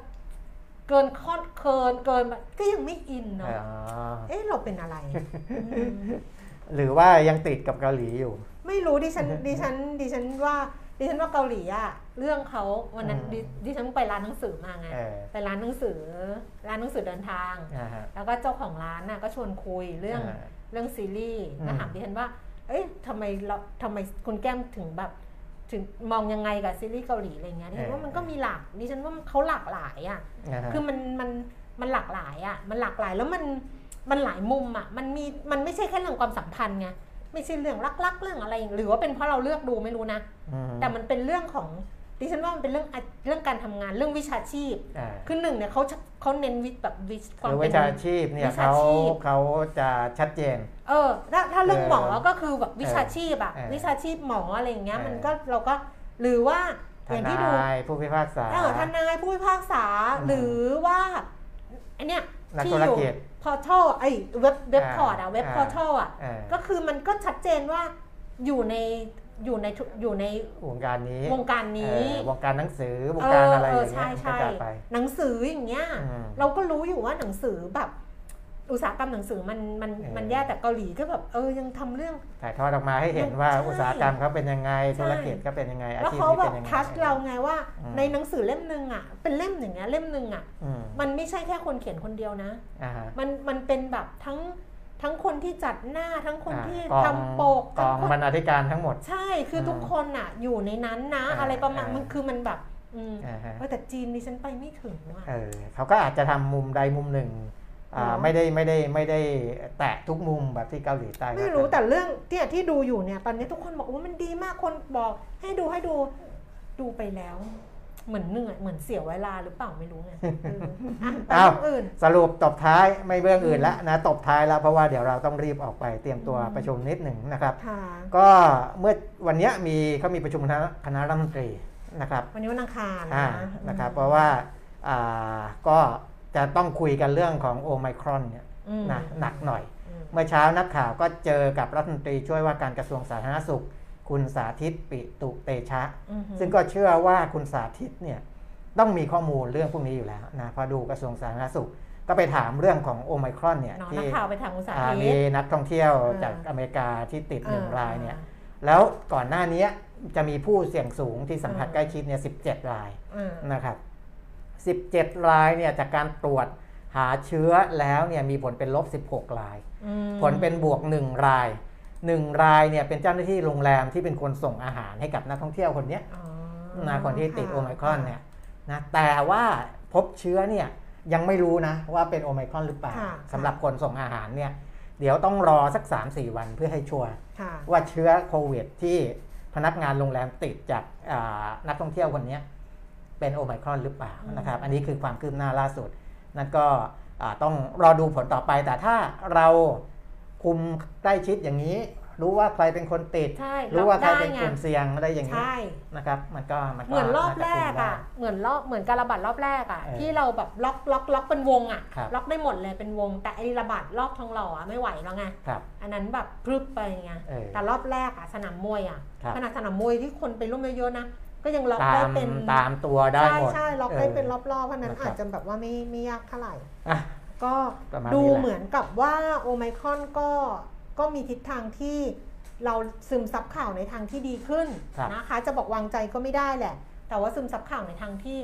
เกินข้อนเคินเกินแบบก็ยังไม่อินเนาะอ่าเอ๊ะเราเป็นอะไรอืมหรือว่ายังติดกับเกาหลีอยู่ ไม่รู้ดิฉันดิฉันดิฉันว่า ดิฉันว่าเกาหลีอะเรื่องเขาวันนั้นอืมดิดิฉันไปร้านหนังสือมาไงเออไปร้านหนังสือ ร้านหนังสือเดินทาง อ่าฮะ แล้วก็เจ้าของร้านน่ะก็ชวนคุยเรื่องอ่าเรื่องซีรีส์อืมก็ถามดิฉันว่า เอ้ยทำไมเราทำไมคุณแก้มถึงแบบ ถึงมองยังไงกับซีรีส์เกาหลีอะไรเงี้ยดิฉันว่ามันก็มีหลากดิฉันว่าเขาหลากหลายอะ อ่าฮะ คือมันมันมันหลากหลายอะ มันหลากหลายแล้วมันมันหลายมุมอะ มันมีมันไม่ใช่แค่เรื่องความสัมพันธ์ไง ไม่ใช่เรื่องรักๆ เรื่องอะไรหรือว่าเป็นเพราะเราเลือกดูไม่รู้นะอืมแต่มันเป็นเรื่องของดิฉันว่ามันเป็นเรื่องอะเรื่องการทำงานเรื่องวิชาชีพอ่าคือหนึ่งเนี่ยเขาเขาเน้นวิแบบวิความคือเป็วินชาชีพเนี่ยวิชาเขาชีพเขาจะชัดเจน เออถ้าถ้าเรื่องเออหมอก็คือแบบวิชาชีพอะเออวิชาชีพหมออะไรอย่างเงี้ยเออมันก็เราก็หรือว่าทอย่างที่ดูนายผู้พิพากษาเออทนายผู้พิพากษาอืมหรือว่าไอเนี้ยนักที่ธุอรยู่กิจ พอทัลไอเว็บเว็บอ่าพอร์ตอะเว็บอ่าพอร์ทัลอะเออก็คือมันก็ชัดเจนว่าอยู่ในอยู่ในทุอยู่ในวงการนี้วงการนี้เออวงการหนังสือวงการอะไรอย่างเงี้ใช่ยก็ใช่จะไปหนังสืออย่างเงี้ยอืมเราก็รู้อยู่ว่าหนังสือแบบ อุตสาหกรรมหนังสือมันมันเออมันแย่แต่เกาหลีก็แบบเออยังทำเรื่องถ่ายทอดออกมาให้เห็นว่าใช่อุตสาหกรรมเขาเป็นยังไงใช่ธุรกิจเขาเป็นยังไงอาแล้วชีพเขานี้แบเป็บนยังไงทัชเราไงว่าอืมในหนังสือเล่มหนึ่งอะ เป็นเล่มอย่างเงี้ยเล่มหนึ่งอะอืมมันไม่ใช่แค่คนเขียนคนเดียวนะอ่าฮะมันมันเป็นแบบทั้งทั้งคนที่จัดหน้าทั้งคนที่อ่ากทำองปกกทั้องงคนบรรณาธิการทั้งหมด ใช่คืออมทุกคนอะอยู่ในนั้นนะอ่าอะไรประมาณอ่ามัมันคือมันแบบอืมอ่าฮะเออแต่จีนดิฉันไปไม่ถึงอะเออเขาก็อาจจะทำมุมใดมุมหนึ่งอ่าเนอะ ไม่ได้ไม่ได้ไม่ได้แตะทุกมุมแบบที่เกาหลีใต้ไม่รู้แต่เรื่องที่ที่ดูอยู่เนี่ยตอนนี้ทุกคนบอกว่ามันดีมากคนบอกให้ดูให้ดูดูไปแล้ว เหมือนเหนื่อยเหมือนเสียเวลาหรือเปล่าไม่รู้ไงเอออะไปอ้าวเรื่องอื่นสรุปตบท้ายไม่เบื้องอื่นแล้วนะตบท้ายแล้วเพราะว่าเดี๋ยวเราต้องรีบออกไปเตรียมตัวอืมประชุมนิดหนึ่งนะครับค่ะก็เมื่อวันเนี้ยมีเขามีประชุมคณะคณะรัฐมนตรีนะครับ วันนี้วันอังคารอ่านะนะครับ เพราะว่าอ่าก็ จะต้องคุยกันเรื่องของโอไมครอนเนี่ยอืมนะหนักหน่อยอืมเมื่อเช้านักข่าวก็เจอกับรัฐมนตรีช่วยว่าการกระทรวงสาธารณสุข คุณสาธิตปิตุเตชะอือหือซึ่งก็เชื่อว่าคุณสาธิตเนี่ยต้องมีข้อมูลเรื่องพวกนี้อยู่แล้วนะพอดูกระทรวงสาธารณสุขก็ไปถามเรื่องของโอไมครอนเนี่ยเนาะนัที่กข่าวไปทางอุตสาหอ่าธิมีตนักท่องเที่ยวอ่าจากอเมริกาที่ติดหนึ่งอ่รายเนี่ยแล้วก่อนหน้านี้จะมีผู้เสี่ยงสูงที่สัมผัสอ่าใกล้ชิดเนี่ย17รายอ่านะครับ 17 รายเนี่ยจากการตรวจหาเชื้อแล้วเนี่ยมีผลเป็นลบ 16 รายอืมผลเป็นบวก 1 ราย 1 รายเนี่ยเป็นเจ้าหน้าที่โรงแรมที่เป็นคนส่งอาหารให้กับนักท่องเที่ยวคนเนี้ยอ๋อนะคนที่ติดะโอไมครอนเนี่ยนะแต่ว่าพบเชื้อเนี่ยยังไม่รู้นะว่าเป็นโอไมครอนหรือเปล่าค่ะสำหรับคนส่งอาหารเนี่ยเดี๋ยวต้องรอสัก 3-4 วันเพื่อให้ชัวร์ค่ะว่าเชื้อโควิดที่พนักงานโรงแรมติดจากอ่านักท่องเที่ยวคนเนี้ย เป็นโอไมครอนหรือเปล่าอืมนะครับ อันนี้คือความคืบหน้าล่าสุด นั่นก็อ่าต้องรอดูผลต่อไป แต่ถ้าเราคุมใกล้ชิดอย่างนี้ รู้ว่าใครเป็นคนติดใช่รู้ว่าใครล็อกได้เป็นกลุ่มไงเสี่ยงอะไรอย่างนี้ใช่นะครับ มันก็มันก็เหมือนรอบาจะแรกคุมได้อะ เหมือนรอบเหมือนการระบาดรอบแรกอะเออที่เราแบบล็อกล็อกล็อกเป็นวงอะครับล็อกได้หมดเลยเป็นวง แต่ไอ้ระบาดรอบทองหล่ออะไม่ไหวแล้วไงครับอันนั้นแบบพรึบไปไงเออแต่รอบแรกอะสนามมวยอะครับขนาดสนามมวยที่คนไปร่วมเยอะๆนะ ก็ยังล็อกตาได้มเป็นตามตัวได้ใช่หมดใช่ล็อกเออได้เป็นรอบๆเพราะฉะนั้นนะครับอาจจะแบบว่าไม่ไม่ยากเท่าไหร่อะก็ประมาณดูนี้แหละเหมือนกับว่าโอไมครอนก็ก็มีทิศทางที่เราซึมซับข่าวในทางที่ดีขึ้นครับนะคะ จะบอกวางใจก็ไม่ได้แหละ แต่ว่าซึมซับข่าวในทางที่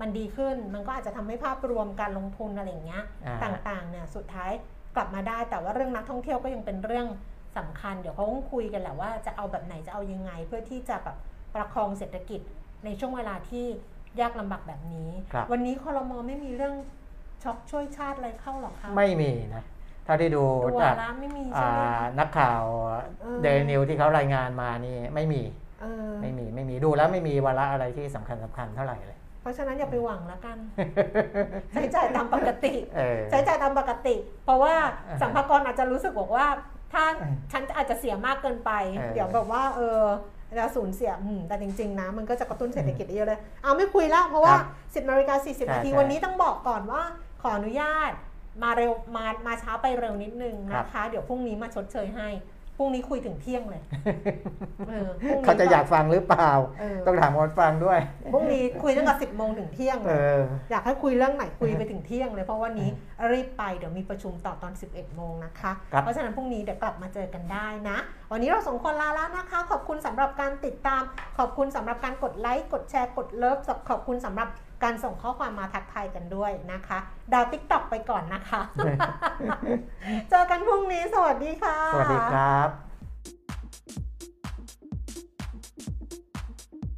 มันดีขึ้น มันก็อาจจะทำให้ภาพรวมการลงทุนอะไรอย่างเงี้ยอ่าต่างๆเนี่ยสุดท้ายกลับมาได้ แต่ว่าเรื่องนักท่องเที่ยวก็ยังเป็นเรื่องสำคัญ เดี๋ยวเขาต้องคุยกันแหละว่าจะเอาแบบไหนจะเอายังไง เพื่อที่จะแบบ ประคองเศรษฐกิจในช่วงเวลาที่ยากลำบากแบบนี้ ครับวันนี้คอรมอไม่มีเรื่องช็อปช่วยชาติอะไรเข้าหรอคะไม่มีนะเท่าที่ดูตัวจากละไม่มีอ่ใช่ไหมนักข่าวเออเดลินิวส์ที่เขารายงานมานี่ไม่มีเออไม่มีไม่มีดูแล้วไม่มีวาระอะไรที่สำคัญสำคัญเท่าไหร่เลย เพราะฉะนั้นอย่าไปหวังแล้วกัน ใช้จ่ายตามปกติ เออ ใช้จ่ายตามปกติ เพราะว่าเออสัมภากระอาจจะรู้สึกบอกว่า ถ้าเออฉันอาจจะเสียมากเกินไป เออ เดี๋ยวแบบว่าเออ เราสูญเสียอืมแต่จริง ๆ นะ มันก็จะกระตุ้นเศรษฐกิจได้เยอะเลย เอาไม่คุยละเพราะว่าครับ10นาฬิกา40ใช่นาทีใช่วันนี้ต้องบอกก่อนว่าขออนุญาตมาเร็วมามาช้าไปเร็วนิดนึงนะคะ เดี๋ยวพรุ่งนี้มาชดเชยให้ พรุ่งนี้คุยถึงเที่ยงเลยเออพรุ่งนี้เขาจะอยากฟังหรือเปล่า เออต้องถามคนฟังด้วย พรุ่งนี้คุยตั้งแต่สิบโมงถึงเที่ยงเอเลยอ อยากให้คุยเรื่องไหนคุยไปถึงเที่ยงเลยเพราะวันนี้รีบไปเดี๋ยวมีประชุมต่อตอน 11 โมงนะคะ ครับ เพราะฉะนั้นพรุ่งนี้เดี๋ยวกลับมาเจอกันได้นะ วันนี้เราสองคนลาแล้วนะคะ ขอบคุณสำหรับการติดตาม ขอบคุณสำหรับการกดไลค์กดแชร์กด love ขอบคุณสำหรับ การส่งข้อความมาทักทายกันด้วยนะคะ ชาว TikTok ไปก่อนนะคะ เจอกันพรุ่งนี้สวัสดีค่ะ สวัสดีครับ